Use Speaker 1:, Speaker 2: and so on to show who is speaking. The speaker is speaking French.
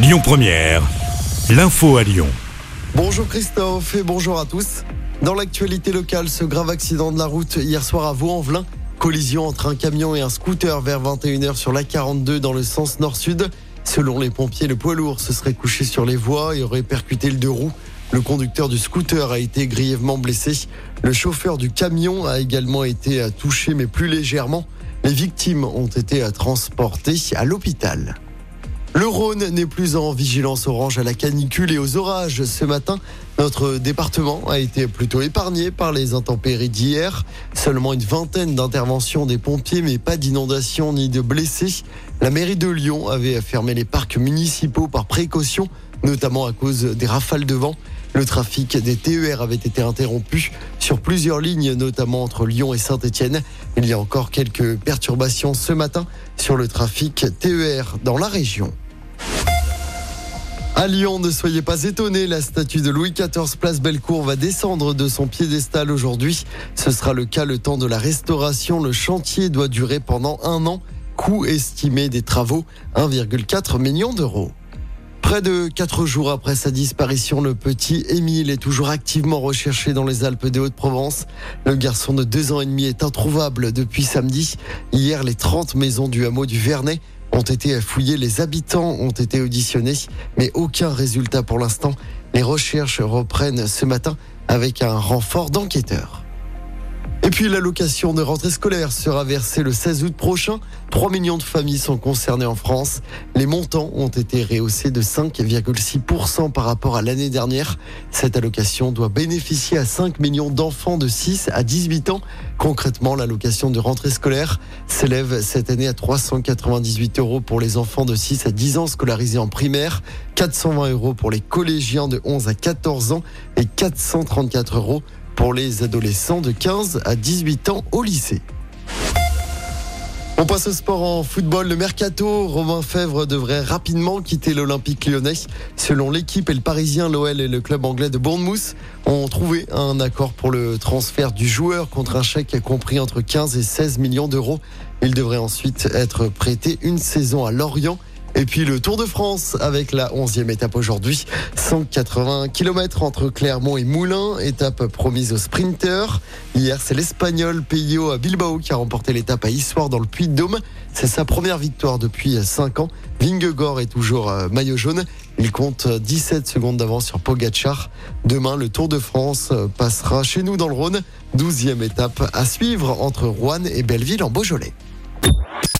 Speaker 1: Lyon Première, l'info à Lyon.
Speaker 2: Bonjour Christophe et bonjour à tous. Dans l'actualité locale, ce grave accident de la route hier soir à Vaux-en-Velin. Collision entre un camion et un scooter vers 21h sur la 42 dans le sens nord-sud. Selon les pompiers, le poids lourd se serait couché sur les voies et aurait percuté le deux roues. Le conducteur du scooter a été grièvement blessé. Le chauffeur du camion a également été touché mais plus légèrement. Les victimes ont été transportées à l'hôpital. Le Rhône n'est plus en vigilance orange à la canicule et aux orages. Ce matin, notre département a été plutôt épargné par les intempéries d'hier. Seulement une vingtaine d'interventions des pompiers, mais pas d'inondations ni de blessés. La mairie de Lyon avait fermé les parcs municipaux par précaution, notamment à cause des rafales de vent. Le trafic des TER avait été interrompu sur plusieurs lignes, notamment entre Lyon et Saint-Etienne. Il y a encore quelques perturbations ce matin sur le trafic TER dans la région. À Lyon, ne soyez pas étonnés, la statue de Louis XIV place Bellecour va descendre de son piédestal aujourd'hui. Ce sera le cas le temps de la restauration. Le chantier doit durer pendant un an. Coût estimé des travaux 1,4 million d'euros. Près de quatre jours après sa disparition, le petit Émile est toujours activement recherché dans les Alpes des Hautes-Provence. Le garçon de deux ans et demi est introuvable depuis samedi. Hier, les 30 maisons du hameau du Vernet ont été fouillés, les habitants ont été auditionnés, mais aucun résultat pour l'instant. Les recherches reprennent ce matin avec un renfort d'enquêteurs. Et puis l'allocation de rentrée scolaire sera versée le 16 août prochain. 3 millions de familles sont concernées en France. Les montants ont été rehaussés de 5,6% par rapport à l'année dernière. Cette allocation doit bénéficier à 5 millions d'enfants de 6 à 18 ans. Concrètement, l'allocation de rentrée scolaire s'élève cette année à 398 euros pour les enfants de 6 à 10 ans scolarisés en primaire, 420 euros pour les collégiens de 11 à 14 ans et 434 euros pour les adolescents de 15 à 18 ans au lycée. On passe au sport en football. Le mercato, Romain Fèvre devrait rapidement quitter l'Olympique lyonnais. Selon l'équipe et le Parisien, l'OL et le club anglais de Bournemouth ont trouvé un accord pour le transfert du joueur contre un chèque compris entre 15 et 16 millions d'euros. Il devrait ensuite être prêté une saison à Lorient. Et puis le Tour de France avec la 11e étape aujourd'hui. 180 km entre Clermont et Moulins, étape promise aux sprinteurs. Hier, c'est l'Espagnol Peyo à Bilbao qui a remporté l'étape à Issoire dans le Puy-de-Dôme. C'est sa première victoire depuis 5 ans. Vingegaard est toujours euh, maillot jaune. Il compte 17 secondes d'avance sur Pogachar. Demain, le Tour de France euh, passera chez nous dans le Rhône. 12e étape à suivre entre Rouen et Belleville en Beaujolais.